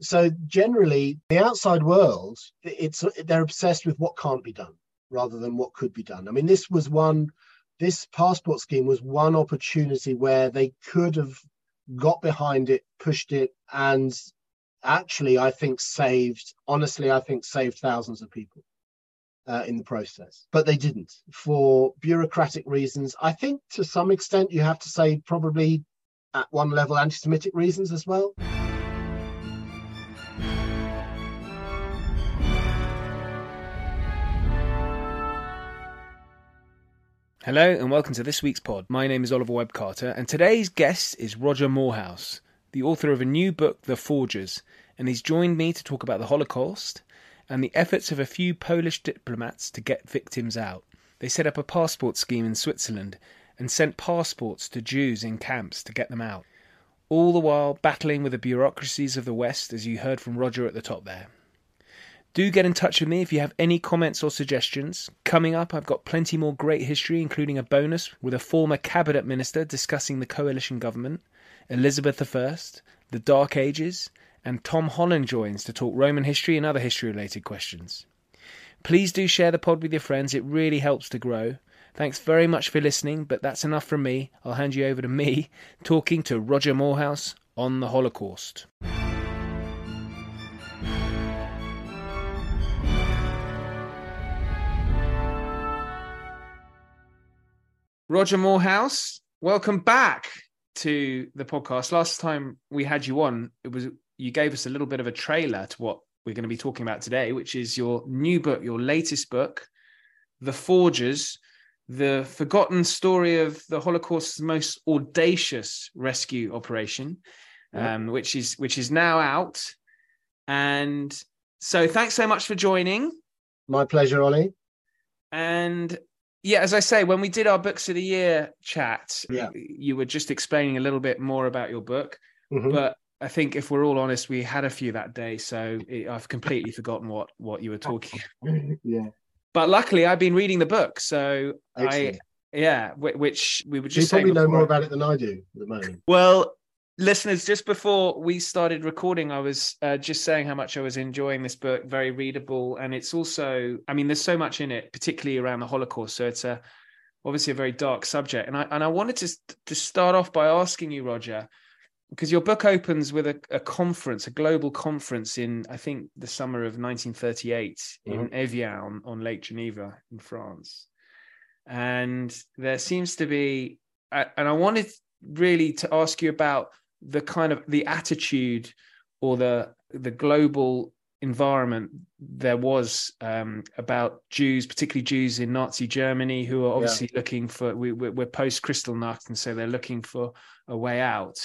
So generally, the outside world, it's they're obsessed with what can't be done rather than what could be done. I mean, this was one. This passport scheme was one opportunity where they could have got behind it, pushed it, and actually, I think saved. Honestly, I think saved thousands of people uh, in the process, but they didn't for bureaucratic reasons. I think to some extent, you have to say probably at one level anti-Semitic reasons as well. Hello and welcome to this week's pod. My name is Oliver Webb Carter, and today's guest is Roger Moorhouse, the author of a new book, The Forgers, and he's joined me to talk about the Holocaust and the efforts of a few Polish diplomats to get victims out. They set up a passport scheme in Switzerland and sent passports to Jews in camps to get them out. All the while battling with the bureaucracies of the West, as you heard from Roger at the top there. Do get in touch with me if you have any comments or suggestions. Coming up, I've got plenty more great history, including a bonus with a former cabinet minister discussing the coalition government, Elizabeth I, the Dark Ages, and Tom Holland joins to talk Roman history and other history related questions. Please do share the pod with your friends, it really helps to grow. Thanks very much for listening, but that's enough from me. I'll hand you over to me talking to Roger Moorhouse on the Holocaust. Roger Moorhouse, welcome back to the podcast. Last time we had you on, it was you gave us a little bit of a trailer to what we're going to be talking about today, which is your new book, your latest book, The Forgers, the forgotten story of the Holocaust's most audacious rescue operation, um, which is which is now out. And so, thanks so much for joining. My pleasure, Ollie. And yeah, as I say, when we did our books of the year chat, yeah. you were just explaining a little bit more about your book. Mm-hmm. But I think if we're all honest, we had a few that day, so it, I've completely forgotten what what you were talking. yeah. But luckily, I've been reading the book, so Excellent. I yeah, which we were You probably know more about it than I do at the moment. Well, listeners, just before we started recording, I was uh, just saying how much I was enjoying this book. Very readable, and it's also, I mean, there's so much in it, particularly around the Holocaust. So it's a obviously a very dark subject, and I and I wanted to to start off by asking you, Roger, because your book opens with a, a conference, a global conference in I think the summer of 1938 in Evian on, on Lake Geneva in France, and there seems to be, and I wanted really to ask you about the kind of the attitude or the the global environment there was um, about Jews, particularly Jews in Nazi Germany, who are obviously looking for we, we're, we're post Kristallnacht, and so they're looking for a way out.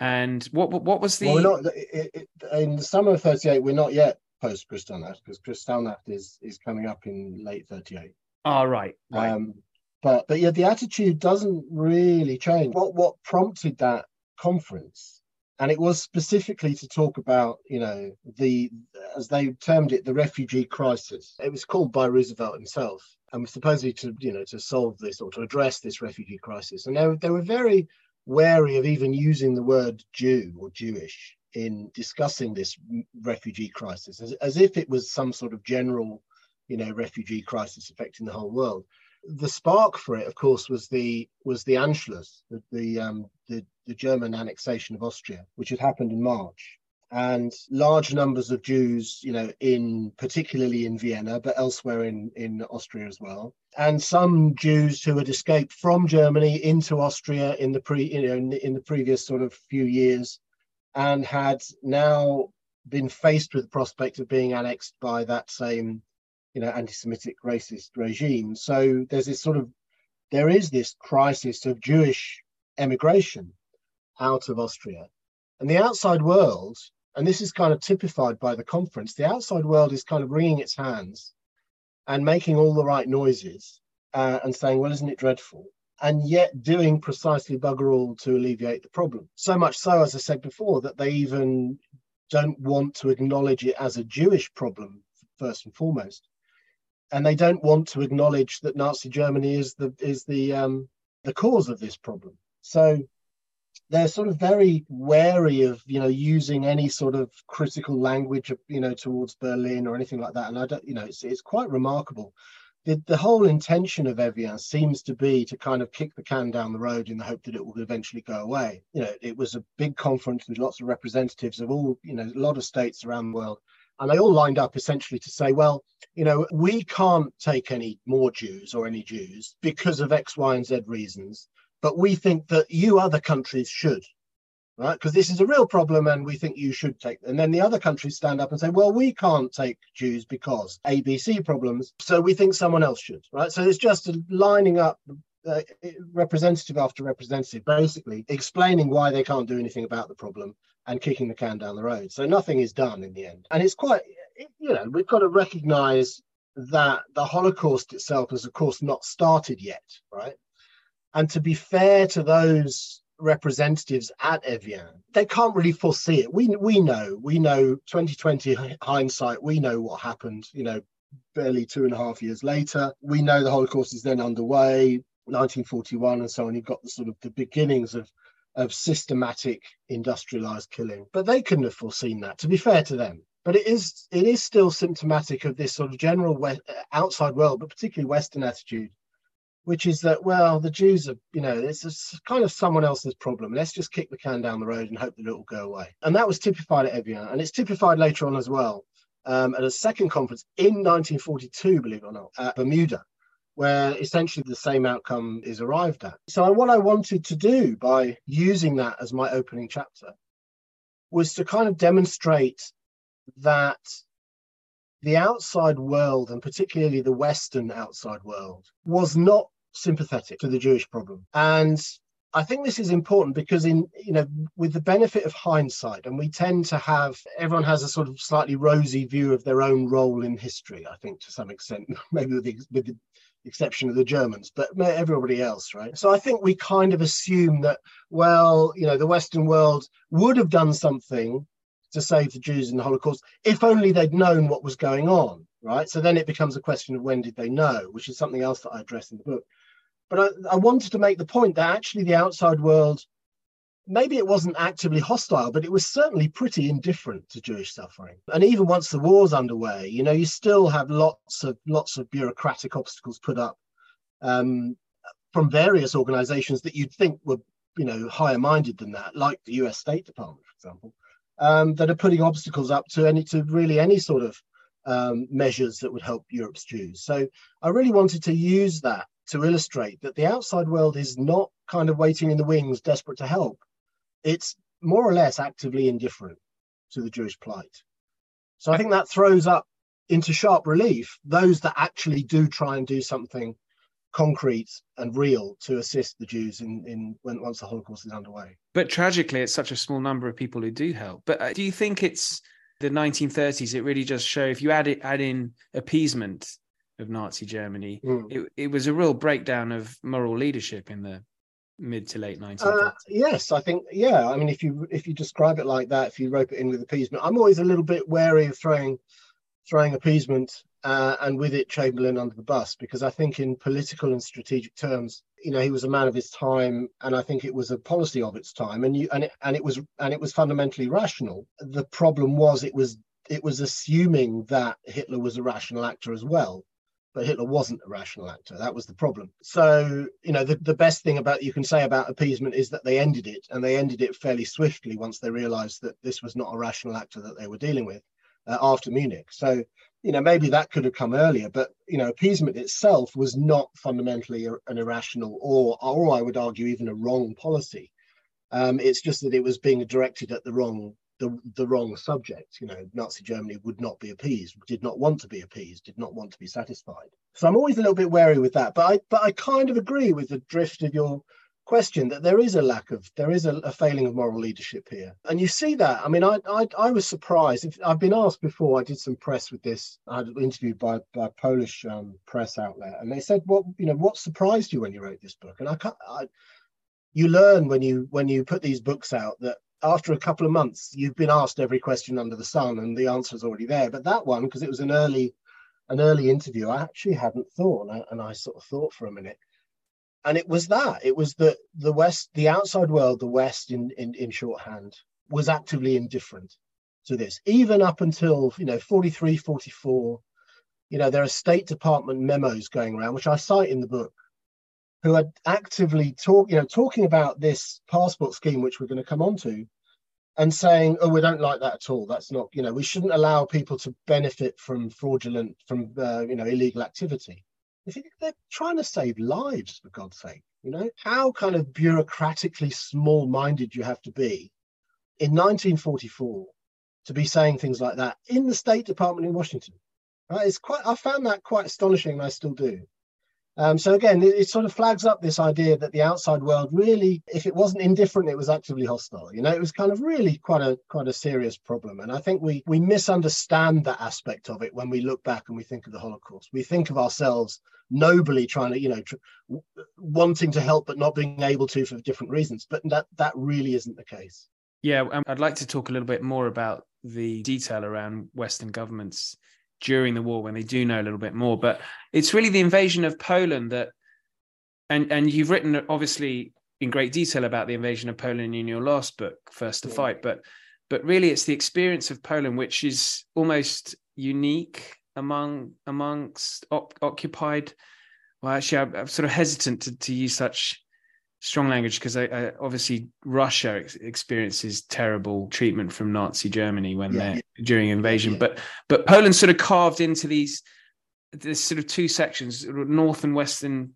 And what what was the Well, not it, it, in the summer of '38. We're not yet post Kristallnacht because Kristallnacht is is coming up in late '38. oh right right Um, but but yeah, the attitude doesn't really change. What what prompted that conference, and it was specifically to talk about you know the as they termed it the refugee crisis. It was called by Roosevelt himself, and was supposedly to you know to solve this or to address this refugee crisis. And they were, they were very wary of even using the word Jew or Jewish in discussing this refugee crisis, as, as if it was some sort of general you know refugee crisis affecting the whole world the spark for it, of course, was the was the Anschluss, the the, um, the the German annexation of Austria, which had happened in March, and large numbers of Jews, you know, in particularly in Vienna, but elsewhere in in Austria as well, and some Jews who had escaped from Germany into Austria in the pre you know in, in the previous sort of few years, and had now been faced with the prospect of being annexed by that same you know anti-semitic racist regime. So there's this sort of there is this crisis of jewish emigration out of austria. And the outside world and this is kind of typified by the conference the outside world is kind of wringing its hands and making all the right noises uh, and saying well isn't it dreadful? And yet doing precisely bugger all to alleviate the problem. So much so as i said before that they even don't want to acknowledge it as a jewish problem first and foremost and they don't want to acknowledge that Nazi Germany is the is the um, the cause of this problem. So they're sort of very wary of you know using any sort of critical language you know towards Berlin or anything like that. And I don't you know it's it's quite remarkable. The, the whole intention of Evian seems to be to kind of kick the can down the road in the hope that it will eventually go away. You know, it was a big conference with lots of representatives of all, you know, a lot of states around the world. And they all lined up essentially to say, well, you know, we can't take any more Jews or any Jews because of X, Y, and Z reasons but we think that you other countries should right? Because this is a real problem and we think you should take and then the other countries stand up and say well we can't take jews because abc problems so we think someone else should right? So it's just lining up uh, representative after representative basically explaining why they can't do anything about the problem and kicking the can down the road so nothing is done in the end and it's quite you know we've got to recognize that the holocaust itself has of course not started yet right and to be fair to those representatives at Evian, they can't really foresee it. We we know, we know 2020 hindsight, we know what happened, you know, barely two and a half years later. We know the Holocaust is then underway, 1941 and so on. You've got the sort of the beginnings of of systematic industrialized killing. But they couldn't have foreseen that, to be fair to them. But it is it is still symptomatic of this sort of general outside world, but particularly Western attitude which is that well the jews are you know it's kind of someone else's problem let's just kick the can down the road and hope that it will go away and that was typified at evian and it's typified later on as well um, at a second conference in 1942 believe it or not at bermuda where essentially the same outcome is arrived at so what i wanted to do by using that as my opening chapter was to kind of demonstrate that the outside world, and particularly the Western outside world, was not sympathetic to the Jewish problem. And I think this is important because in you know with the benefit of hindsight and we tend to have everyone has a sort of slightly rosy view of their own role in history I think to some extent maybe with the, with the exception of the Germans but everybody else right? So I think we kind of assume that well you know the western world would have done something to save the Jews in the Holocaust if only they'd known what was going on right? So then it becomes a question of when did they know which is something else that I address in the book. But I, I wanted to make the point that actually the outside world, maybe it wasn't actively hostile, but it was certainly pretty indifferent to Jewish suffering. And even once the war's underway, you know, you still have lots of lots of bureaucratic obstacles put up um, from various organizations that you'd think were, you know, higher minded than that, like the US State Department, for example, um, that are putting obstacles up to any to really any sort of um, measures that would help Europe's Jews. So I really wanted to use that to illustrate that the outside world is not kind of waiting in the wings, desperate to help. It's more or less actively indifferent to the Jewish plight. So I think that throws up into sharp relief those that actually do try and do something concrete and real to assist the Jews in, in when once the Holocaust is underway. But tragically, it's such a small number of people who do help. But uh, do you think it's the 1930s? It really does show if you add it add in appeasement of Nazi Germany. Mm. It, it was a real breakdown of moral leadership in the mid to late 1930s. Uh, yes, I think yeah. I mean, if you if you describe it like that, if you rope it in with appeasement, I'm always a little bit wary of throwing throwing appeasement uh, and with it Chamberlain under the bus because I think in political and strategic terms, you know, he was a man of his time, and I think it was a policy of its time, and you and it and it was and it was fundamentally rational. The problem was it was it was assuming that Hitler was a rational actor as well but Hitler wasn't a rational actor. That was the problem. So, you know, the, the best thing about you can say about appeasement is that they ended it and they ended it fairly swiftly once they realized that this was not a rational actor that they were dealing with uh, after Munich. So, you know, maybe that could have come earlier, but, you know, appeasement itself was not fundamentally an irrational or, or I would argue, even a wrong policy. Um, it's just that it was being directed at the wrong the, the wrong subject. You know, Nazi Germany would not be appeased, did not want to be appeased, did not want to be satisfied. So I'm always a little bit wary with that. But I but I kind of agree with the drift of your question that there is a lack of there is a, a failing of moral leadership here and you see that i mean i i, I was surprised if, i've been asked before i did some press with this i had interviewed by by polish um, press outlet and they said what you know what surprised you when you wrote this book and i can't I, you learn when you when you put these books out that after a couple of months, you've been asked every question under the sun, and the answer is already there. But that one, because it was an early, an early interview, I actually hadn't thought, and I, and I, sort of thought for a minute. And it was that. It was that the West, the outside world, the West in, in, in shorthand, was actively indifferent to this, even up until, you know, 43, 44. You know, there are State Department memos going around, which I cite in the book, who are actively talk, you know, talking about this passport scheme, which we're going to come on to, and saying, "Oh, we don't like that at all. That's not, you know, we shouldn't allow people to benefit from fraudulent, from uh, you know, illegal activity." They're trying to save lives, for God's sake. You know, how kind of bureaucratically small-minded you have to be in 1944 to be saying things like that in the State Department in Washington. Right? It's quite. I found that quite astonishing, and I still do. Um, so again, it, it, sort of flags up this idea that the outside world really, if it wasn't indifferent, it was actively hostile. You know, it was kind of really quite a quite a serious problem. And I think we we misunderstand that aspect of it when we look back and we think of the Holocaust. We think of ourselves nobly trying to, you know, tr- wanting to help but not being able to for different reasons. But that that really isn't the case. Yeah, um, I'd like to talk a little bit more about the detail around Western governments during the war when they do know a little bit more. But it's really the invasion of Poland that, and and you've written obviously in great detail about the invasion of Poland in your last book, First to yeah. Fight. But but really, it's the experience of Poland which is almost unique among amongst op- occupied. Well, actually, I'm, I'm, sort of hesitant to, to use such strong language because I, I, obviously Russia ex- experiences terrible treatment from Nazi Germany when yeah, they're yeah. during invasion, yeah, but but Poland sort of carved into these this sort of two sections, north and western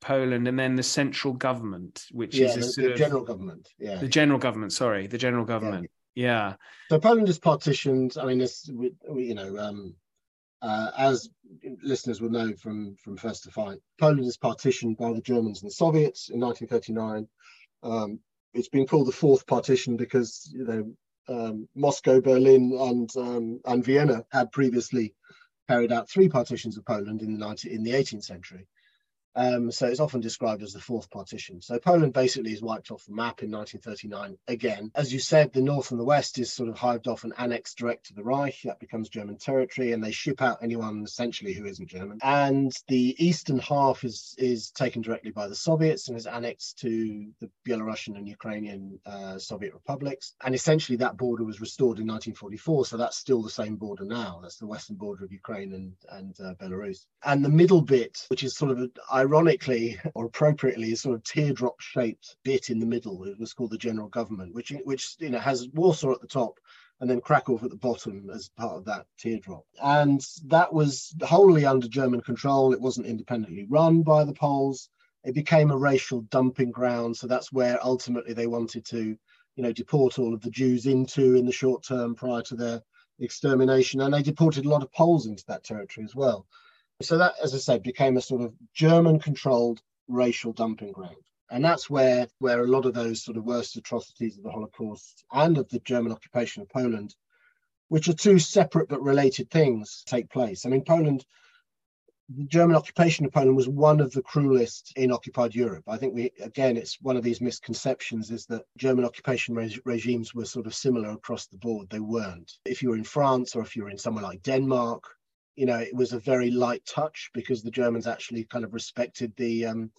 Poland, and then the central government, which is the, sort the of, general government. Yeah, the general government. Sorry, the general government. Yeah. So Poland is partitioned. I mean, it's you know. Um, uh, as listeners will know from, from First to Fight, Poland is partitioned by the Germans and the Soviets in 1939. Um, it's been called the fourth partition because you know um, Moscow, Berlin, and um, and Vienna had previously carried out three partitions of Poland in the 19, in the 18th century. Um, so it's often described as the fourth partition. So Poland basically is wiped off the map in 1939 again. As you said, the north and the west is sort of hived off and annexed direct to the Reich. That becomes German territory, and they ship out anyone essentially who isn't German. And the eastern half is is taken directly by the Soviets and is annexed to the Belarusian and Ukrainian uh, Soviet republics. And essentially, that border was restored in 1944. So that's still the same border now. That's the western border of Ukraine and and uh, Belarus. And the middle bit, which is sort of a, ironically or appropriately, a sort of teardrop shaped bit in the middle. It was called the general government, which which you know has Warsaw at the top and then Krakow at the bottom as part of that teardrop. And that was wholly under German control. It wasn't independently run by the Poles. It became a racial dumping ground. So that's where ultimately they wanted to, you know, deport all of the Jews into in the short term prior to their extermination. And they deported a lot of Poles into that territory as well. So that, as I said, became a sort of German-controlled racial dumping ground. And that's where, where a lot of those sort of worst atrocities of the Holocaust and of the German occupation of Poland, which are two separate but related things, take place. I mean, Poland, the German occupation of Poland was one of the cruelest in occupied Europe. I think we, again, it's one of these misconceptions is that German occupation re- regimes were sort of similar across the board. They weren't. If you were in France or if you were in somewhere like Denmark you know, it was a very light touch because the Germans actually kind of respected the um,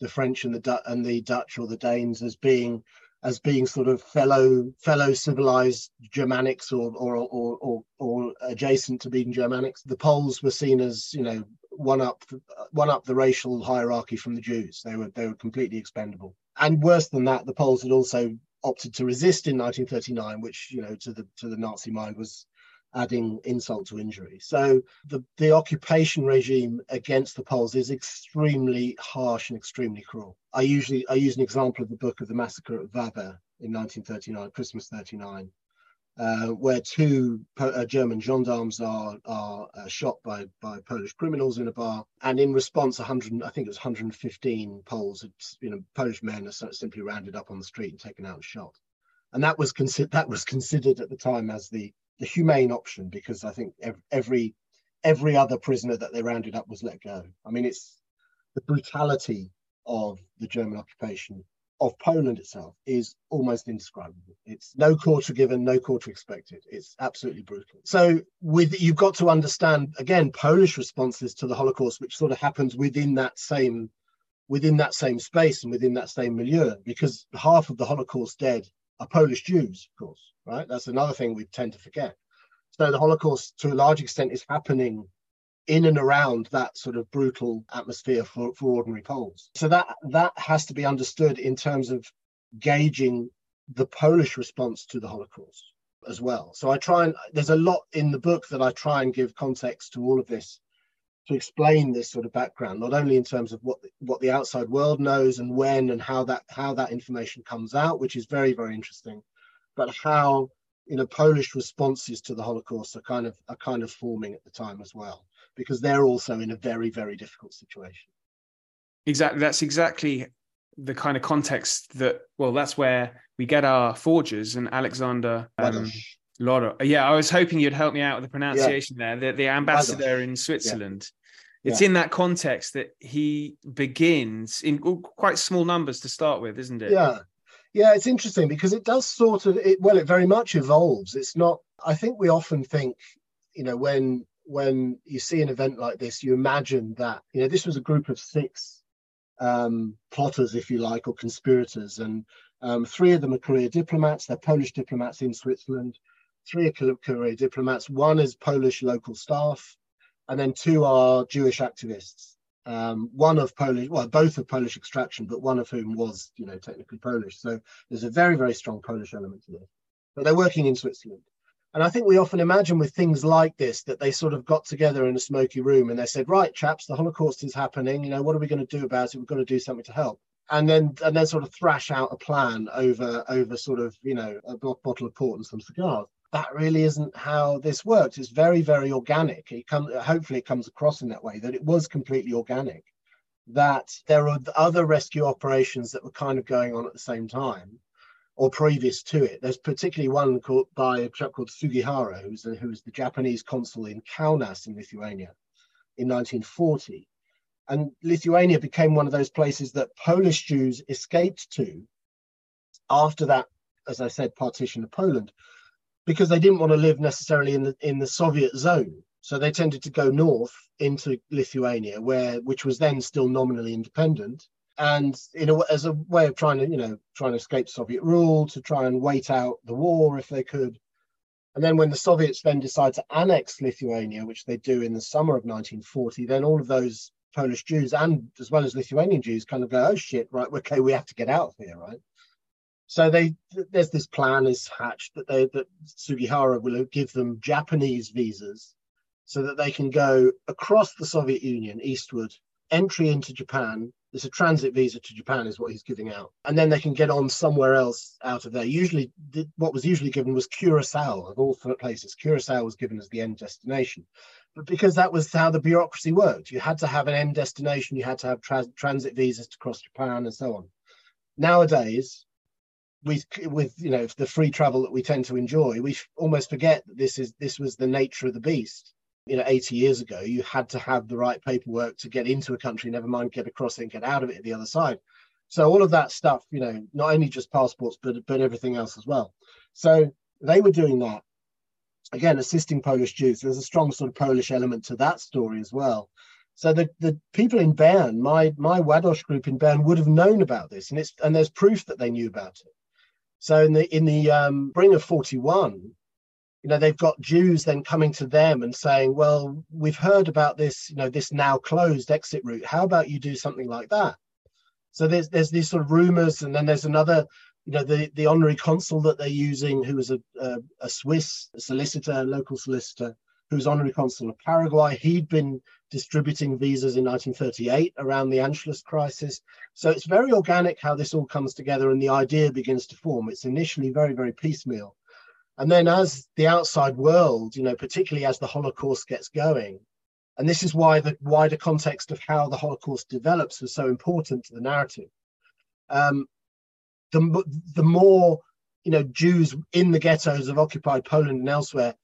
the French and the du- and the Dutch or the Danes as being as being sort of fellow fellow civilized Germanics or or or or, or adjacent to being Germanics. The Poles were seen as you know one up one up the racial hierarchy from the Jews. They were they were completely expendable. And worse than that, the Poles had also opted to resist in 1939, which you know to the to the Nazi mind was adding insult to injury. So the, the occupation regime against the Poles is extremely harsh and extremely cruel. I usually I use an example of the book of the massacre at Wawer in 1939, Christmas 39, uh, where two uh, German gendarmes are are uh, shot by by Polish criminals in a bar, and in response, 100 I think it was 115 Poles, you know, Polish men are simply rounded up on the street and taken out and shot, and that was considered that was considered at the time as the the humane option because I think every every other prisoner that they rounded up was let go. I mean, it's the brutality of the German occupation of Poland itself is almost indescribable. It's no quarter given, no quarter expected. It's absolutely brutal. So with you've got to understand again Polish responses to the Holocaust, which sort of happens within that same within that same space and within that same milieu, because half of the Holocaust dead are Polish Jews, of course, right? That's another thing we tend to forget. So the Holocaust, to a large extent, is happening in and around that sort of brutal atmosphere for, for ordinary Poles. So that that has to be understood in terms of gauging the Polish response to the Holocaust as well. So I try and there's a lot in the book that I try and give context to all of this to explain this sort of background, not only in terms of what what the outside world knows and when and how that how that information comes out, which is very very interesting, but how you know Polish responses to the Holocaust are kind of are kind of forming at the time as well, because they're also in a very very difficult situation. Exactly, that's exactly the kind of context that well, that's where we get our forgers and Alexander. Um, Loro. Yeah, I was hoping you'd help me out with the pronunciation yeah. there. The, the ambassador in Switzerland. It's yeah. in that context that he begins in quite small numbers to start with, isn't it? Yeah. Yeah, it's interesting because it does sort of it well, it very much evolves. It's not I think we often think, you know, when when you see an event like this, you imagine that, you know, this was a group of six um, plotters, if you like, or conspirators. And um, three of them are career diplomats. They're Polish diplomats in Switzerland. Three are career diplomats. One is Polish local staff and then two are Jewish activists. Um, one of Polish, well, both of Polish extraction, but one of whom was, you know, technically Polish. So there's a very, very strong Polish element to this. But they're working in Switzerland. And I think we often imagine with things like this that they sort of got together in a smoky room and they said, right, chaps, the Holocaust is happening. You know, what are we going to do about it? We've got to do something to help. And then and then sort of thrash out a plan over over sort of, you know, a bottle of port and some cigars that really isn't how this works. It's very, very organic. It comes, hopefully, it comes across in that way that it was completely organic. That there are other rescue operations that were kind of going on at the same time, or previous to it. There's particularly one called by a chap called Sugihara, the, who was the Japanese consul in Kaunas in Lithuania in 1940. And Lithuania became one of those places that Polish Jews escaped to after that, as I said, partition of Poland because they didn't want to live necessarily in the in the Soviet zone. So they tended to go north into Lithuania, where which was then still nominally independent, and in a, as a way of trying to you know trying to escape Soviet rule, to try and wait out the war if they could. And then when the Soviets then decide to annex Lithuania, which they do in the summer of 1940, then all of those Polish Jews and as well as Lithuanian Jews kind of go, oh shit, right, okay, we have to get out of here, right? So they there's this plan is hatched that they that Sugihara will give them Japanese visas so that they can go across the Soviet Union eastward, entry into Japan. There's a transit visa to Japan is what he's giving out, and then they can get on somewhere else out of there. Usually, what was usually given was Curacao of all places. Curacao was given as the end destination, but because that was how the bureaucracy worked, you had to have an end destination, you had to have tra- transit visas to cross Japan, and so on. Nowadays, we with you know the free travel that we tend to enjoy we almost forget that this is this was the nature of the beast. You know 80 years ago you had to have the right paperwork to get into a country never mind get across and get out of it at the other side. So all of that stuff you know not only just passports but but everything else as well. So they were doing that. Again assisting polish jews. There's a strong sort of polish element to that story as well. So the, the people in Bern, my my Ładoś group in Bern would have known about this, and it's and there's proof that they knew about it. So in the in the um, Spring of 41, you know, they've got Jews then coming to them and saying, "Well, we've heard about this, you know, this now closed exit route. How about you do something like that?" So there's there's these sort of rumors, and then there's another, you know, the the honorary consul that they're using, who is a a, a Swiss solicitor, local solicitor, who's honorary consul of Paraguay. He'd been distributing visas in 1938 around the Anschluss crisis. So it's very organic how this all comes together and the idea begins to form. It's initially very, very piecemeal. And then as the outside world, you know, particularly as the Holocaust gets going, and this is why the wider context of how the Holocaust develops was so important to the narrative. Um, the, the more you know Jews in the ghettos of occupied Poland and elsewhere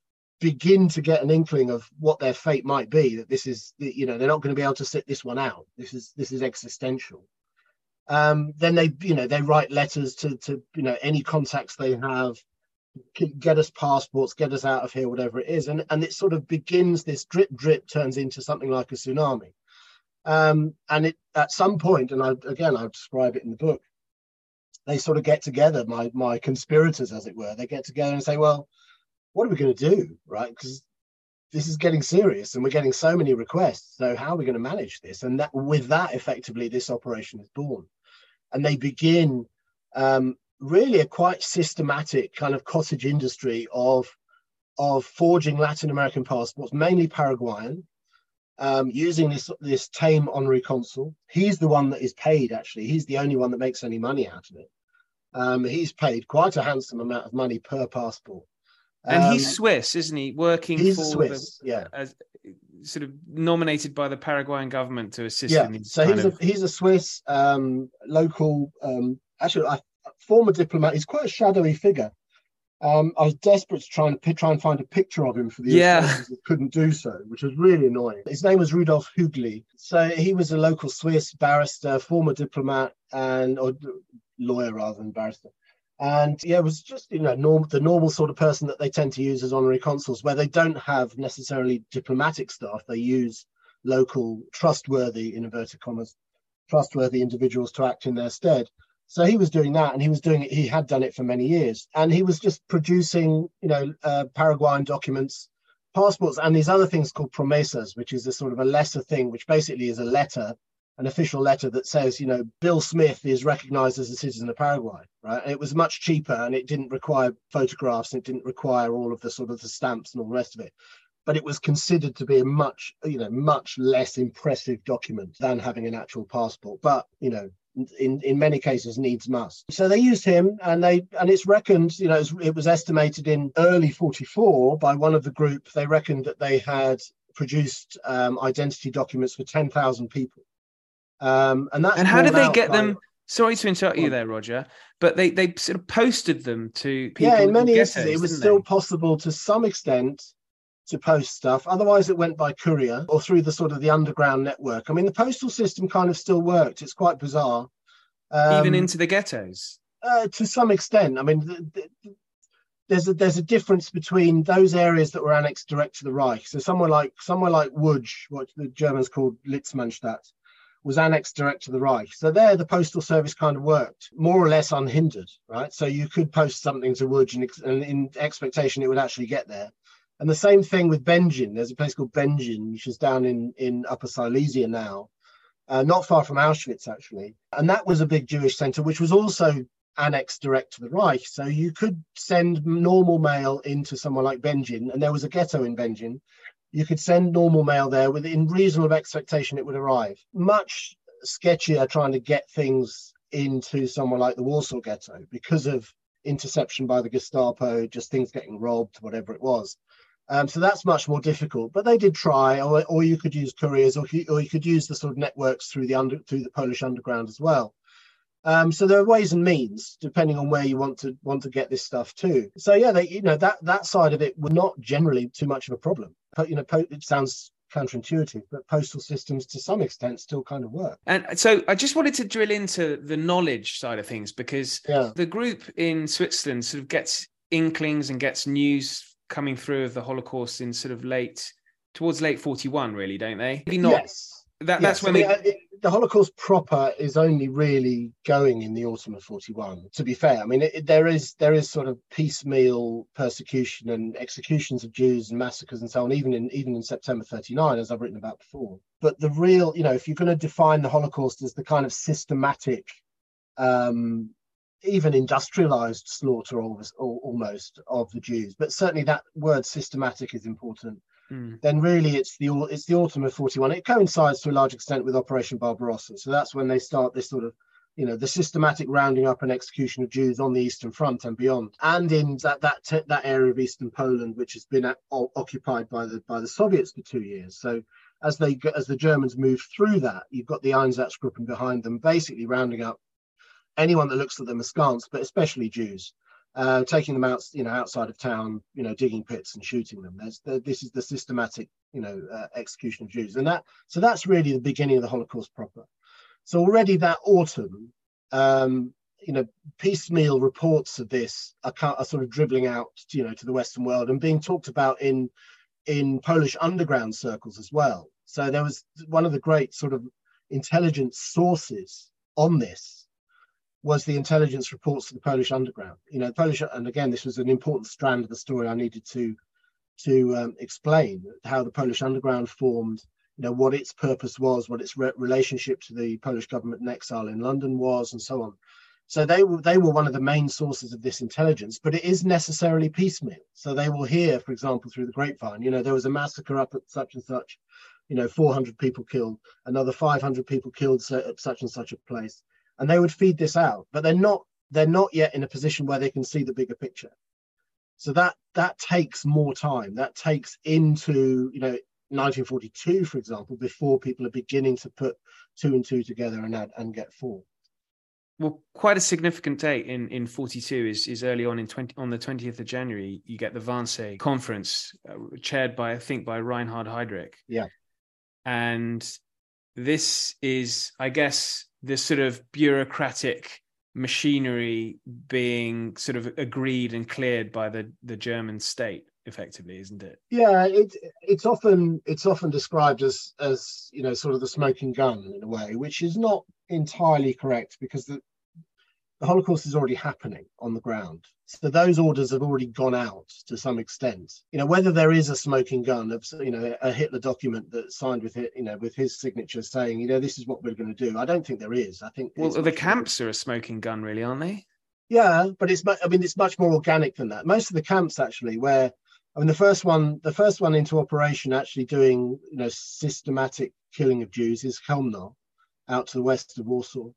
begin to get an inkling of what their fate might be that this is you know they're not going to be able to sit this one out. This is this is existential. Um, then they you know they write letters to to you know any contacts they have get us passports get us out of here whatever it is and and it sort of begins this drip drip turns into something like a tsunami. Um, and it at some point, and I again I describe it in the book, they sort of get together, my my conspirators, as it were. They get together and say, well, what are we going to do, right? Because this is getting serious, and we're getting so many requests. So how are we going to manage this? And that with that, effectively, this operation is born, and they begin um, really a quite systematic kind of cottage industry of of forging Latin American passports, mainly Paraguayan, um, using this this tame honorary consul. He's the one that is paid. Actually, he's the only one that makes any money out of it. Um, he's paid quite a handsome amount of money per passport. Um, and he's um, Swiss, isn't he? Working he's for Swiss, the, yeah, as sort of nominated by the Paraguayan government to assist. Yeah, in so he's of... a he's a Swiss um, local, um, actually, a former diplomat. He's quite a shadowy figure. Um, I was desperate to try and try and find a picture of him for the yeah. couldn't do so, which was really annoying. His name was Rudolf Hügli. So he was a local Swiss barrister, former diplomat, and or lawyer rather than barrister. And yeah, it was just you know norm, the normal sort of person that they tend to use as honorary consuls, where they don't have necessarily diplomatic staff. They use local, trustworthy, in inverted commas, trustworthy individuals to act in their stead. So he was doing that, and he was doing it. He had done it for many years, and he was just producing, you know, uh, Paraguayan documents, passports, and these other things called promesas, which is a sort of a lesser thing, which basically is a letter, an official letter that says, you know, Bill Smith is recognized as a citizen of Paraguay, right? And it was much cheaper, and it didn't require photographs, and it didn't require all of the sort of the stamps and all the rest of it but it was considered to be a much you know much less impressive document than having an actual passport but you know in in many cases needs must. So they used him, and they and it's reckoned, you know, it was, estimated in early '44 by one of the group. They reckoned that they had produced um, identity documents for ten thousand people, um, and that's and how did they get by, them? Sorry to interrupt you there, Roger, but they they sort of posted them to people. Yeah, in many instances, it was still they? possible to some extent to post stuff. Otherwise, it went by courier or through the sort of the underground network. I mean, the postal system kind of still worked. It's quite bizarre. Um, Even into the ghettos. Uh, to some extent. I mean, the, the, there's a there's a difference between those areas that were annexed direct to the Reich. So somewhere like somewhere like Łódź, what the Germans called Litzmannstadt, was annexed direct to the Reich. So there, the postal service kind of worked more or less unhindered, right? So you could post something to Łódź and, and in expectation it would actually get there. And the same thing with Będzin. There's a place called Będzin, which is down in, in Upper Silesia now, uh, not far from Auschwitz, actually. And that was a big Jewish center, which was also annexed direct to the Reich. So you could send normal mail into somewhere like Będzin, and there was a ghetto in Będzin. You could send normal mail there within reasonable expectation it would arrive. Much sketchier trying to get things into somewhere like the Warsaw Ghetto because of interception by the Gestapo, just things getting robbed, whatever it was. Um, so that's much more difficult. But they did try, or, or you could use couriers, or, or you could use the sort of networks through the under through the Polish underground as well. Um, so there are ways and means depending on where you want to want to get this stuff to. So yeah, they you know that that side of it was not generally too much of a problem. But you know, it sounds counterintuitive, but postal systems to some extent still kind of work. And so I just wanted to drill into the knowledge side of things because yeah. the group in Switzerland sort of gets inklings and gets news coming through of the Holocaust in sort of late towards late 41 really don't they maybe not yes. That, yes. that's when they... the Holocaust proper is only really going in the autumn of 41 to be fair I mean it, there is there is sort of piecemeal persecution and executions of Jews and massacres and so on even in even in September 39 as I've written about before but the real you know if you're going to define the Holocaust as the kind of systematic um, even industrialized slaughter almost of the Jews, but certainly that word systematic is important. Mm. Then really it's the it's the autumn of 41. It coincides to a large extent with Operation Barbarossa. So that's when they start this sort of you know the systematic rounding up and execution of Jews on the Eastern Front and beyond, and in that that that area of Eastern Poland, which has been at, occupied by the by the Soviets for two years. So as they as the Germans move through that, you've got the Einsatzgruppen behind them, basically rounding up anyone that looks at them askance, but especially Jews, uh, taking them out, you know, outside of town, you know, digging pits and shooting them. The, this is the systematic, you know, uh, execution of Jews, and that so that's really the beginning of the Holocaust proper. So already that autumn, um, you know, piecemeal reports of this are, are sort of dribbling out, you know, to the Western world and being talked about in in Polish underground circles as well. So there was one of the great sort of intelligence sources on this was the intelligence reports to the Polish underground. You know, Polish, and again, this was an important strand of the story I needed to to um, explain how the Polish underground formed, you know, what its purpose was, what its re- relationship to the Polish government in exile in London was, and so on. So they were they were one of the main sources of this intelligence, but it is necessarily piecemeal. So they will hear, for example, through the grapevine, you know, there was a massacre up at such and such, you know, 400 people killed, another 500 people killed at such and such a place, and they would feed this out. But they're not they're not yet in a position where they can see the bigger picture. So that that takes more time. That takes into you know 1942, for example, before people are beginning to put two and two together and add and get four. Well, quite a significant date in, in 42 is, is early on in 20, on the 20th of January. You get the Wannsee conference uh, chaired by, I think, by Reinhard Heydrich. Yeah. And this is, I guess, the sort of bureaucratic machinery being sort of agreed and cleared by the, the German state effectively isn't it? Yeah it, it's often it's often described as as you know sort of the smoking gun in a way which is not entirely correct because the, the holocaust is already happening on the ground. So those orders have already gone out to some extent. You know whether there is a smoking gun of you know a hitler document that's signed with it you know with his signature saying you know this is what we're going to do i don't think there is. I think well the camps are a smoking gun really aren't they? Yeah but it's i mean it's much more organic than that. Most of the camps actually where I mean, the first one, the first one into operation, actually doing you know systematic killing of Jews is Chełmno, out to the west of Warsaw,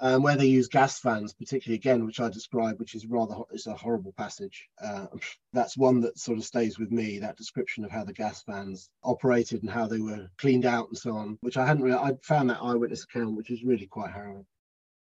um, where they use gas vans, particularly again, which I describe, which is rather is a horrible passage. Uh, that's one that sort of stays with me. That description of how the gas vans operated and how they were cleaned out and so on, which I hadn't really. I found that eyewitness account, which is really quite harrowing.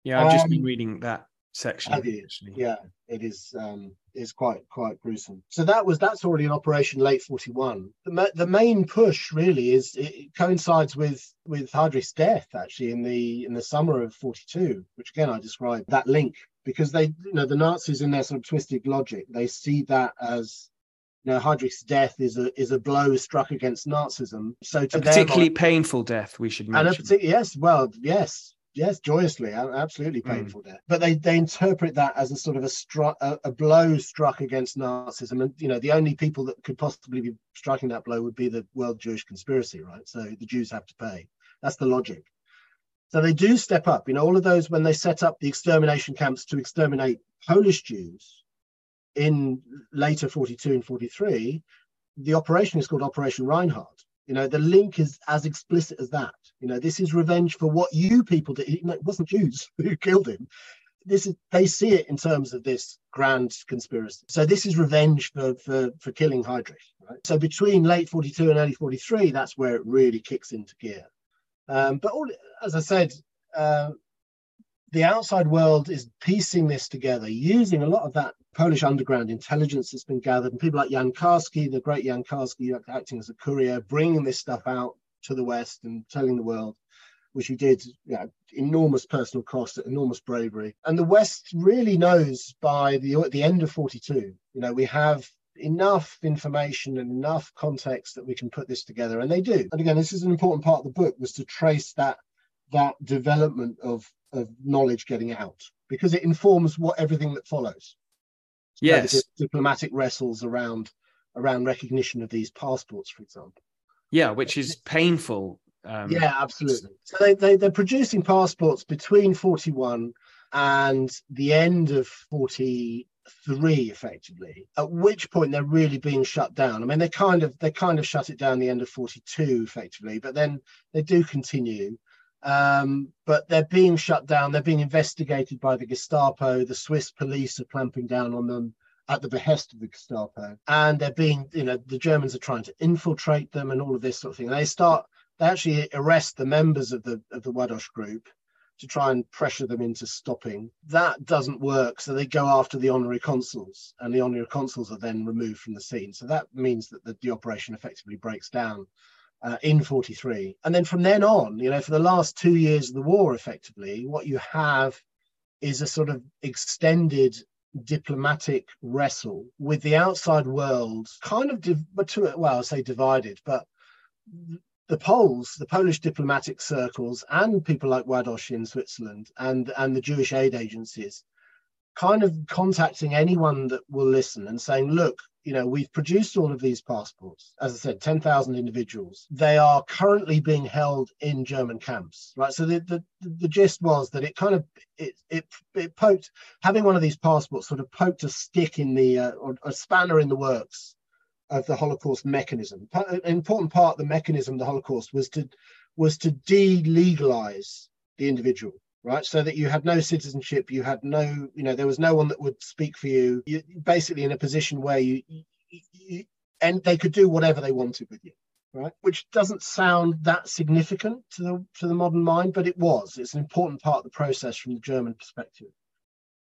Yeah, I've um, just been um, reading that section. Actually. Yeah, it is. Um, is quite quite gruesome. So that was that's already in operation late 41. The, the main push really is it coincides with with Heydrich's death actually in the in the summer of 42, which again I described that link because they you know the Nazis in their sort of twisted logic they see that as you know, Heydrich's death is a is a blow struck against Nazism. So to a particularly painful death, we should mention. And a yes, well, yes, yes, joyously, absolutely hmm. painful mm. death. But they they interpret that as a sort of a, stru- a, a blow struck against Nazism, and you know the only people that could possibly be striking that blow would be the World Jewish Conspiracy, right? So the Jews have to pay. That's the logic. So they do step up. You know, all of those when they set up the extermination camps to exterminate Polish Jews in later 42 and 43, the operation is called Operation Reinhard you know, the link is as explicit as that. You know, this is revenge for what you people did. It wasn't Jews who killed him. This is they see it in terms of this grand conspiracy. So this is revenge for for for killing Heydrich. Right? So between late 42 and early 43, that's where it really kicks into gear. Um, but all, as I said, uh, the outside world is piecing this together, using a lot of that Polish underground intelligence that's been gathered, and people like Jan Karski, the great Jan Karski, acting as a courier, bringing this stuff out to the West and telling the world, which he did, you know, enormous personal cost, enormous bravery. And the West really knows by the, the end of 42, you know, we have enough information and enough context that we can put this together, and they do. And again, this is an important part of the book was to trace that that development of, of knowledge getting out because it informs what everything that follows yes. diplomatic wrestles around around recognition of these passports for example. Yeah which is painful um, yeah absolutely. So they, they they're producing passports between 41 and the end of 43 effectively at which point they're really being shut down. I mean they kind of they kind of shut it down the end of 42 effectively but then they do continue um, but they're being shut down. They're being investigated by the Gestapo. The Swiss police are clamping down on them at the behest of the Gestapo, and they're being, you know, the Germans are trying to infiltrate them and all of this sort of thing. And They start, they actually arrest the members of the of the Ładoś group to try and pressure them into stopping. That doesn't work, so they go after the honorary consuls, and the honorary consuls are then removed from the scene. So that means that the, the operation effectively breaks down uh, in 43. And then from then on, you know, for the last two years of the war, effectively, what you have is a sort of extended diplomatic wrestle with the outside world, kind of, div- well, I say divided, but the Poles, the Polish diplomatic circles, and people like Ładoś in Switzerland and, and the Jewish aid agencies kind of contacting anyone that will listen and saying, look, you know, we've produced all of these passports. As I said, 10,000 individuals. They are currently being held in German camps, right? So the, the, the gist was that it kind of, it, it, it poked, having one of these passports sort of poked a stick in the, uh, or a spanner in the works of the Holocaust mechanism. An important part of the mechanism of the Holocaust was to, was to delegalize the individual right? So that you had no citizenship you had no you know there was no one that would speak for you. You basically in a position where you, you, you, and they could do whatever they wanted with you right? Which doesn't sound that significant to the to the modern mind but it was. It's an important part of the process from the german perspective.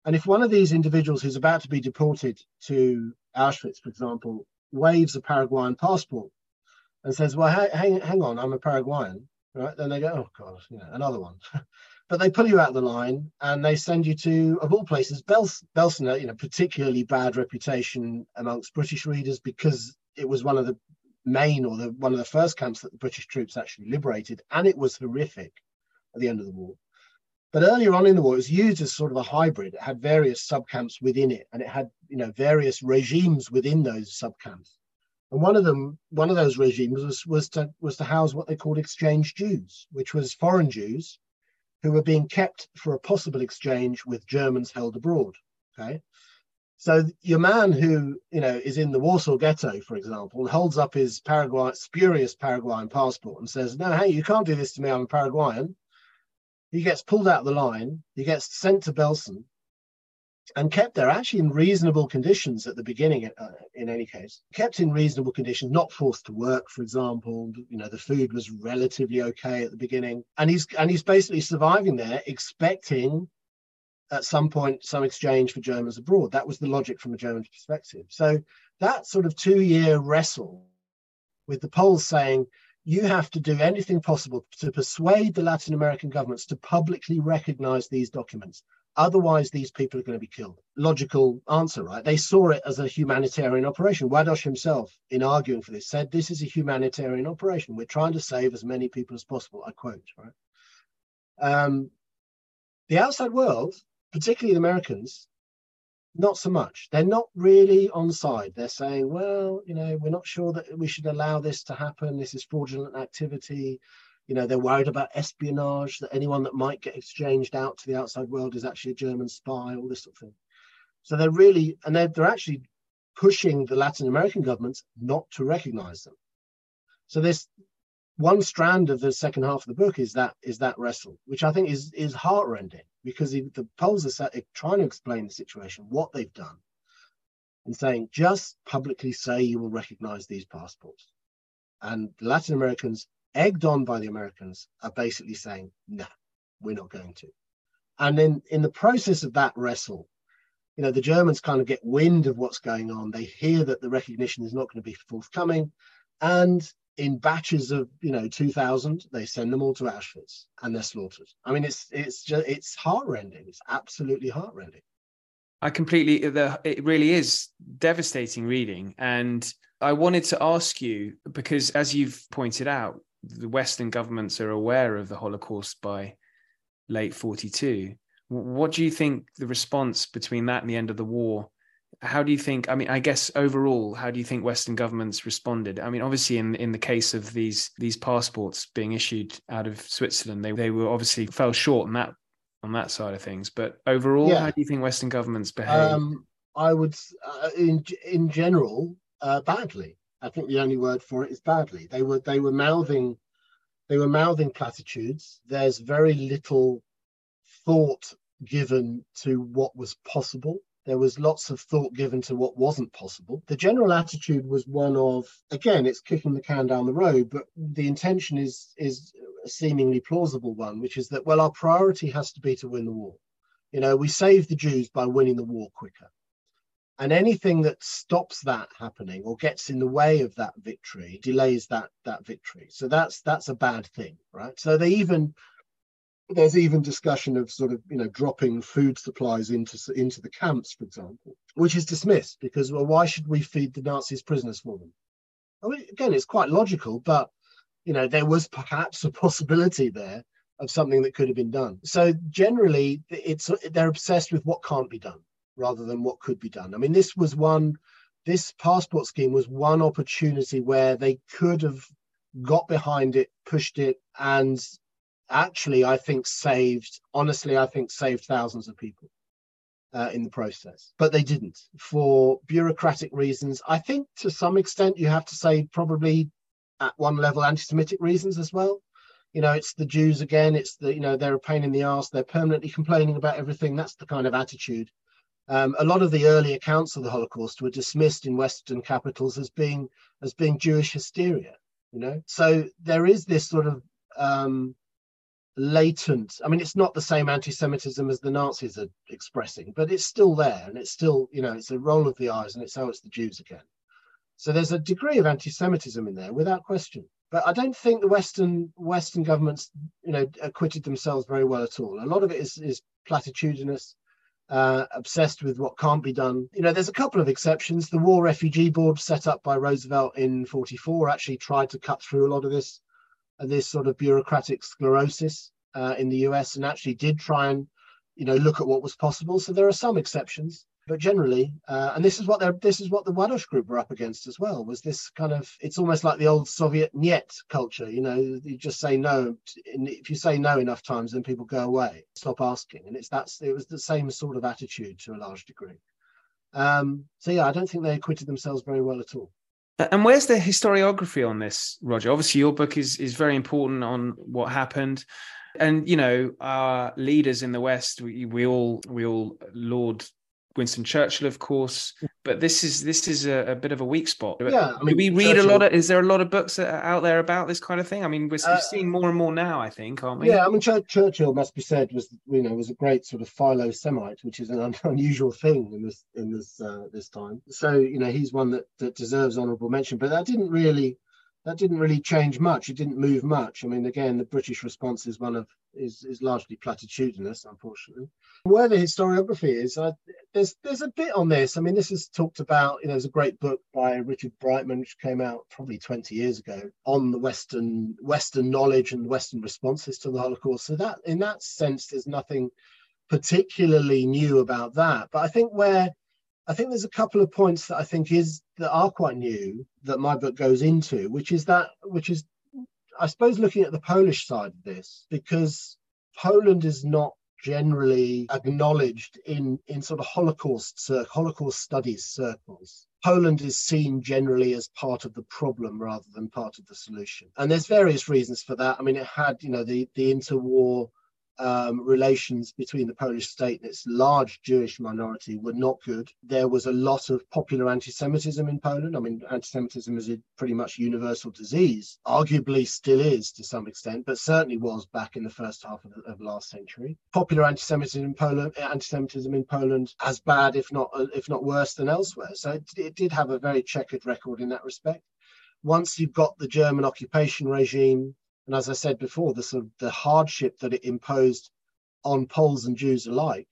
And if one of these individuals who's about to be deported to auschwitz for example waves a paraguayan passport and says well hang, hang on i'm a paraguayan right? Then they go oh god you know another one but they pull you out of the line and they send you to, of all places, Bels- Belsen, you know, particularly bad reputation amongst British readers because it was one of the main or the one of the first camps that the British troops actually liberated, and it was horrific at the end of the war. But earlier on in the war, it was used as sort of a hybrid. It had various subcamps within it, and it had, you know, various regimes within those subcamps. And one of them, one of those regimes was was to was to house what they called exchange Jews, which was foreign Jews who were being kept for a possible exchange with Germans held abroad. Okay. So your man who you know is in the Warsaw Ghetto, for example, holds up his Paraguay spurious Paraguayan passport and says, "No, hey, you can't do this to me. I'm a Paraguayan." He gets pulled out of the line. He gets sent to Belsen, and kept there actually in reasonable conditions at the beginning uh, in any case. Kept in reasonable conditions not forced to work for example. You know the food was relatively okay at the beginning. And he's and he's basically surviving there expecting at some point some exchange for germans abroad. That was the logic from a german perspective. So that sort of two year wrestle with the poles saying you have to do anything possible to persuade the Latin American governments to publicly recognize these documents. Otherwise, these people are going to be killed. Logical answer, right? They saw it as a humanitarian operation. Ładoś himself, in arguing for this, said this is a humanitarian operation. We're trying to save as many people as possible. I quote, right? Um, the outside world, particularly the Americans, not so much. They're not really on side. They're saying, well, you know, we're not sure that we should allow this to happen. This is fraudulent activity. You know, they're worried about espionage, that anyone that might get exchanged out to the outside world is actually a German spy, all this sort of thing. So they're really, and they're, they're actually pushing the Latin American governments not to recognize them. So this one strand of the second half of the book is that is that wrestle, which I think is is heartrending because the Poles are trying to explain the situation, what they've done, and saying just publicly say you will recognize these passports, and Latin Americans egged on by the Americans, are basically saying, no, we're not going to. And then in the process of that wrestle, you know, the Germans kind of get wind of what's going on. They hear that the recognition is not going to be forthcoming. And in batches of, you know, 2000, they send them all to Auschwitz and they're slaughtered. I mean, it's, it's just, it's heartrending. It's absolutely heartrending. I completely, the, it really is devastating reading. And I wanted to ask you, because as you've pointed out, the Western governments are aware of the Holocaust by late 42. What do you think the response between that and the end of the war? How do you think? I mean, I guess overall, how do you think Western governments responded? I mean, obviously, in in the case of these these passports being issued out of Switzerland, they they were obviously fell short on that on that side of things. But overall, yeah. how do you think Western governments behave? Um, I would, uh, in in general, uh, badly. I think the only word for it is badly. They were they were mouthing they were mouthing platitudes. There's very little thought given to what was possible. There was lots of thought given to what wasn't possible. The general attitude was one of, again, it's kicking the can down the road, but the intention is is a seemingly plausible one, which is that well, our priority has to be to win the war. You know, we save the Jews by winning the war quicker and anything that stops that happening or gets in the way of that victory delays that that victory. So that's that's a bad thing right? So they even there's even discussion of sort of you know dropping food supplies into into the camps for example which is dismissed because well why should we feed the nazis prisoners for them? I mean, again it's quite logical but you know, there was perhaps a possibility there of something that could have been done. So generally, it's they're obsessed with what can't be done rather than what could be done. I mean, this was one. This passport scheme was one opportunity where they could have got behind it, pushed it, and actually, I think saved. Honestly, I think saved thousands of people. Uh, in the process, but they didn't for bureaucratic reasons. I think to some extent you have to say probably at one level anti-Semitic reasons as well you know, it's the Jews again. It's the, you know, they're a pain in the ass. They're permanently complaining about everything. That's the kind of attitude. Um, a lot of the early accounts of the Holocaust were dismissed in Western capitals as being as being Jewish hysteria. You know, so there is this sort of um, latent. I mean, it's not the same anti-Semitism as the Nazis are expressing, but it's still there, and it's still, you know, it's a roll of the eyes, and it's oh, it's the Jews again. So there's a degree of anti-Semitism in there, without question. But I don't think the Western Western governments, you know, acquitted themselves very well at all. A lot of it is is platitudinous, uh, obsessed with what can't be done. You know, there's a couple of exceptions. The War Refugee Board set up by Roosevelt in '44 actually tried to cut through a lot of this uh, this sort of bureaucratic sclerosis uh, in the US and actually did try and you know look at what was possible. So there are some exceptions but generally, uh, and this is what they're this is what the Ładoś group were up against as well. Was this kind of it's almost like the old Soviet "niet" culture. You know, you just say no. If you say no enough times, then people go away, stop asking, and it's that's it was the same sort of attitude to a large degree. Um, so yeah, I don't think they acquitted themselves very well at all. And where's the historiography on this, Roger? Obviously, your book is is very important on what happened and you know our leaders in the west we, we all we all laud Winston Churchill, of course. But this is this is a, a bit of a weak spot. Yeah, I mean, Do we read Churchill, a lot of? Is there a lot of books out there about this kind of thing? I mean, we're, uh, seeing more and more now. I think, aren't we? Yeah, I mean, Ch- Churchill must be said was you know was a great sort of philo-Semite, which is an un- unusual thing in this in this uh, this time. So you know he's one that that deserves honourable mention. But that didn't really that didn't really change much. It didn't move much. I mean, again, the British response is one of is is largely platitudinous, unfortunately. Where the historiography is, there's there's a bit on this. I mean, this is talked about. You know, there's a great book by Richard Breitman, which came out probably 20 years ago, on the Western Western knowledge and Western responses to the Holocaust. So that, in that sense, there's nothing particularly new about that. But I think where I think there's a couple of points that I think is that are quite new that my book goes into, which is that which is I suppose looking at the Polish side of this, because Poland is not generally acknowledged in, in sort of Holocaust Holocaust studies circles. Poland is seen generally as part of the problem rather than part of the solution. And there's various reasons for that. I mean, it had, you know, the, the interwar um, relations between the Polish state and its large Jewish minority were not good. There was a lot of popular anti Semitism in Poland. I mean, anti Semitism is a pretty much universal disease, arguably still is to some extent, but certainly was back in the first half of, the, of last century. Popular anti Semitism in Poland, anti Semitism in Poland, as bad, if not, if not worse than elsewhere. So it, it did have a very checkered record in that respect. Once you've got the German occupation regime, and as I said before, the sort of the hardship that it imposed on Poles and Jews alike,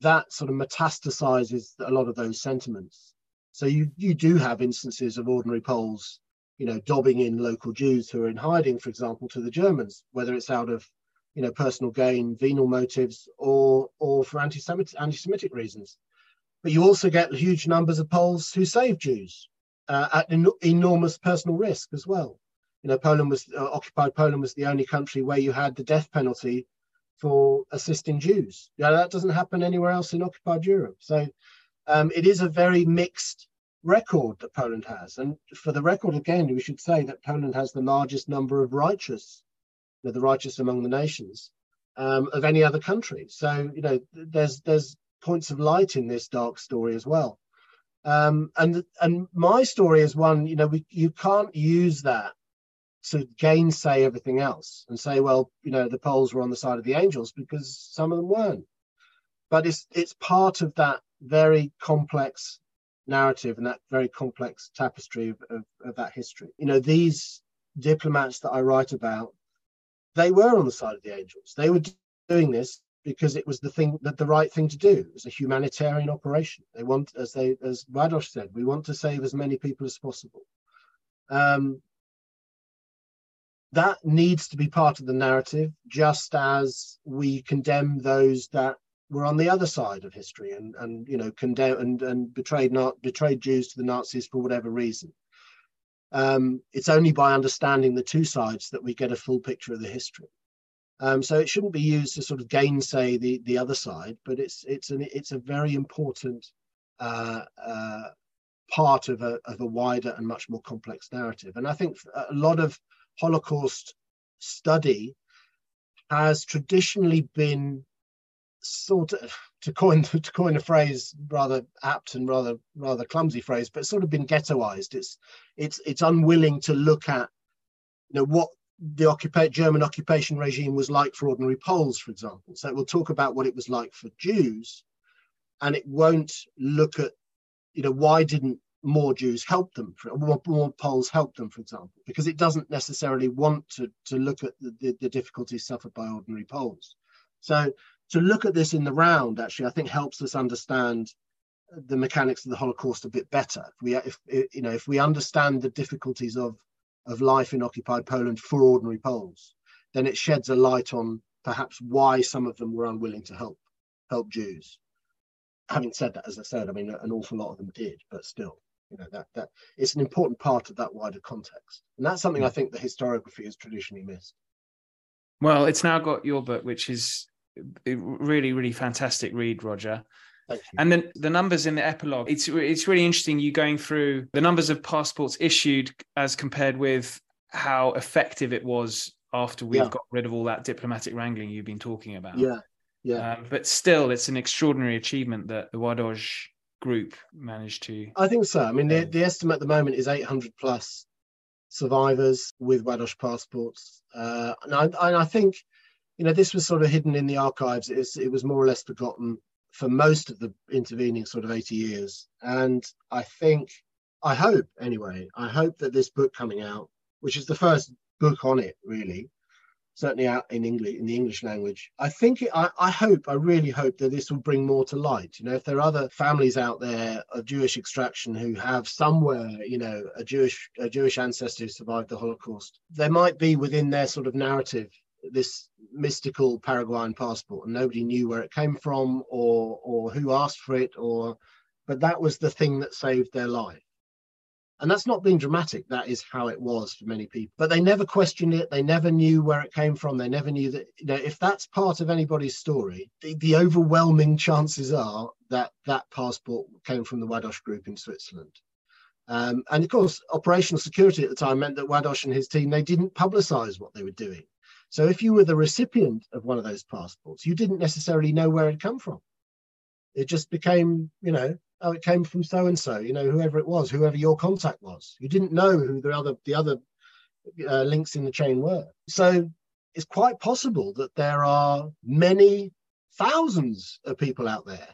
that sort of metastasizes a lot of those sentiments. So you you do have instances of ordinary Poles, you know, dobbing in local Jews who are in hiding, for example, to the Germans, whether it's out of you know personal gain, venal motives, or or for anti-Semitic anti-Semitic reasons. But you also get huge numbers of Poles who save Jews uh, at en- enormous personal risk as well you know, Poland was uh, occupied. Poland was the only country where you had the death penalty for assisting Jews. Yeah, that doesn't happen anywhere else in occupied Europe. So um, it is a very mixed record that Poland has. And for the record, again, we should say that Poland has the largest number of righteous, you know, the righteous among the nations, um, of any other country. So you know, there's there's points of light in this dark story as well. Um, and and my story is one, you know, we, you can't use that to gainsay everything else and say, well, you know, the Poles were on the side of the angels because some of them weren't. But it's it's part of that very complex narrative and that very complex tapestry of, of, of that history. You know, these diplomats that I write about, they were on the side of the angels. They were doing this because it was the thing that the right thing to do. It was a humanitarian operation. They want, as they as Ładoś said, we want to save as many people as possible. Um, that needs to be part of the narrative, just as we condemn those that were on the other side of history and and you know condemn and and betrayed not betrayed Jews to the Nazis for whatever reason. Um, it's only by understanding the two sides that we get a full picture of the history. Um, so it shouldn't be used to sort of gainsay the the other side, but it's it's an it's a very important uh, uh, part of a of a wider and much more complex narrative. And I think a lot of Holocaust study has traditionally been sort of to coin to coin a phrase rather apt and rather rather clumsy phrase but sort of been ghettoized. It's it's it's unwilling to look at you know what the occupa- german occupation regime was like for ordinary poles for example. So it will talk about what it was like for jews and it won't look at you know why didn't more jews help them more, more poles help them for example because it doesn't necessarily want to to look at the, the, the difficulties suffered by ordinary poles. So to look at this in the round actually i think helps us understand the mechanics of the holocaust a bit better. If we if you know if we understand the difficulties of of life in occupied poland for ordinary poles then it sheds a light on perhaps why some of them were unwilling to help help jews. Having said that as i said i mean an awful lot of them did but still you know that that it's an important part of that wider context and that's something i hmm. think the historiography has traditionally missed well it's now got your book which is really, really fantastic read, Roger. And then the numbers in the epilogue, it's it's really interesting. You going through the numbers of passports issued as compared with how effective it was after we've yeah. got rid of all that diplomatic wrangling you've been talking about. Yeah, yeah. Um, but still, it's an extraordinary achievement that the Ładoś group managed to. I think so. I mean, the, the estimate at the moment is 800 plus survivors with Ładoś passports, uh, and I, and I think you know, this was sort of hidden in the archives. It was, it was more or less forgotten for most of the intervening sort of 80 years. And I think, I hope anyway, I hope that this book coming out, which is the first book on it, really, certainly out in English, in the English language. I think, it, I, I hope, I really hope that this will bring more to light. You know, if there are other families out there of Jewish extraction who have somewhere, you know, a Jewish, a Jewish ancestor who survived the Holocaust, there might be within their sort of narrative this mystical Paraguayan passport, and nobody knew where it came from or or who asked for it, or but that was the thing that saved their life. And that's not being dramatic. That is how it was for many people. But they never questioned it. They never knew where it came from. They never knew that, you know, if that's part of anybody's story, the, the overwhelming chances are that that passport came from the Ładoś group in Switzerland. Um, and of course, operational security at the time meant that Ładoś and his team, they didn't publicize what they were doing. So if you were the recipient of one of those passports, you didn't necessarily know where it come from. It just became, you know, oh, it came from so and so, you know, whoever it was, whoever your contact was. You didn't know who the other the other uh, links in the chain were. So it's quite possible that there are many thousands of people out there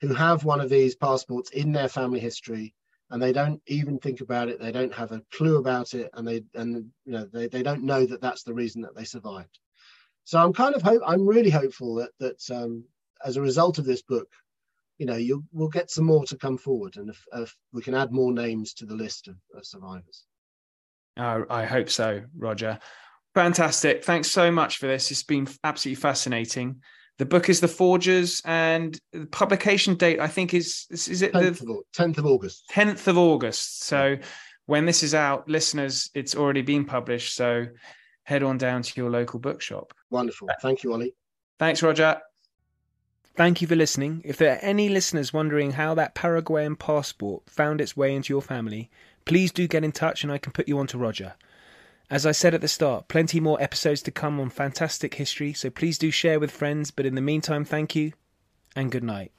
who have one of these passports in their family history and they don't even think about it they don't have a clue about it and they and you know they, they don't know that that's the reason that they survived so i'm kind of hope i'm really hopeful that that um, as a result of this book you know you'll, we'll get some more to come forward and if, if we can add more names to the list of, of survivors oh, i hope so roger fantastic thanks so much for this it's been absolutely fascinating the book is The Forgers, and the publication date I think is is it 10th the tenth of August? Tenth of August. So when this is out, listeners, it's already been published. So head on down to your local bookshop. Wonderful. Thank you, Ollie. Thanks, Roger. Thank you for listening. If there are any listeners wondering how that Paraguayan passport found its way into your family, please do get in touch and I can put you on to Roger. As I said at the start, plenty more episodes to come on fantastic history, so please do share with friends. But in the meantime, thank you and good night.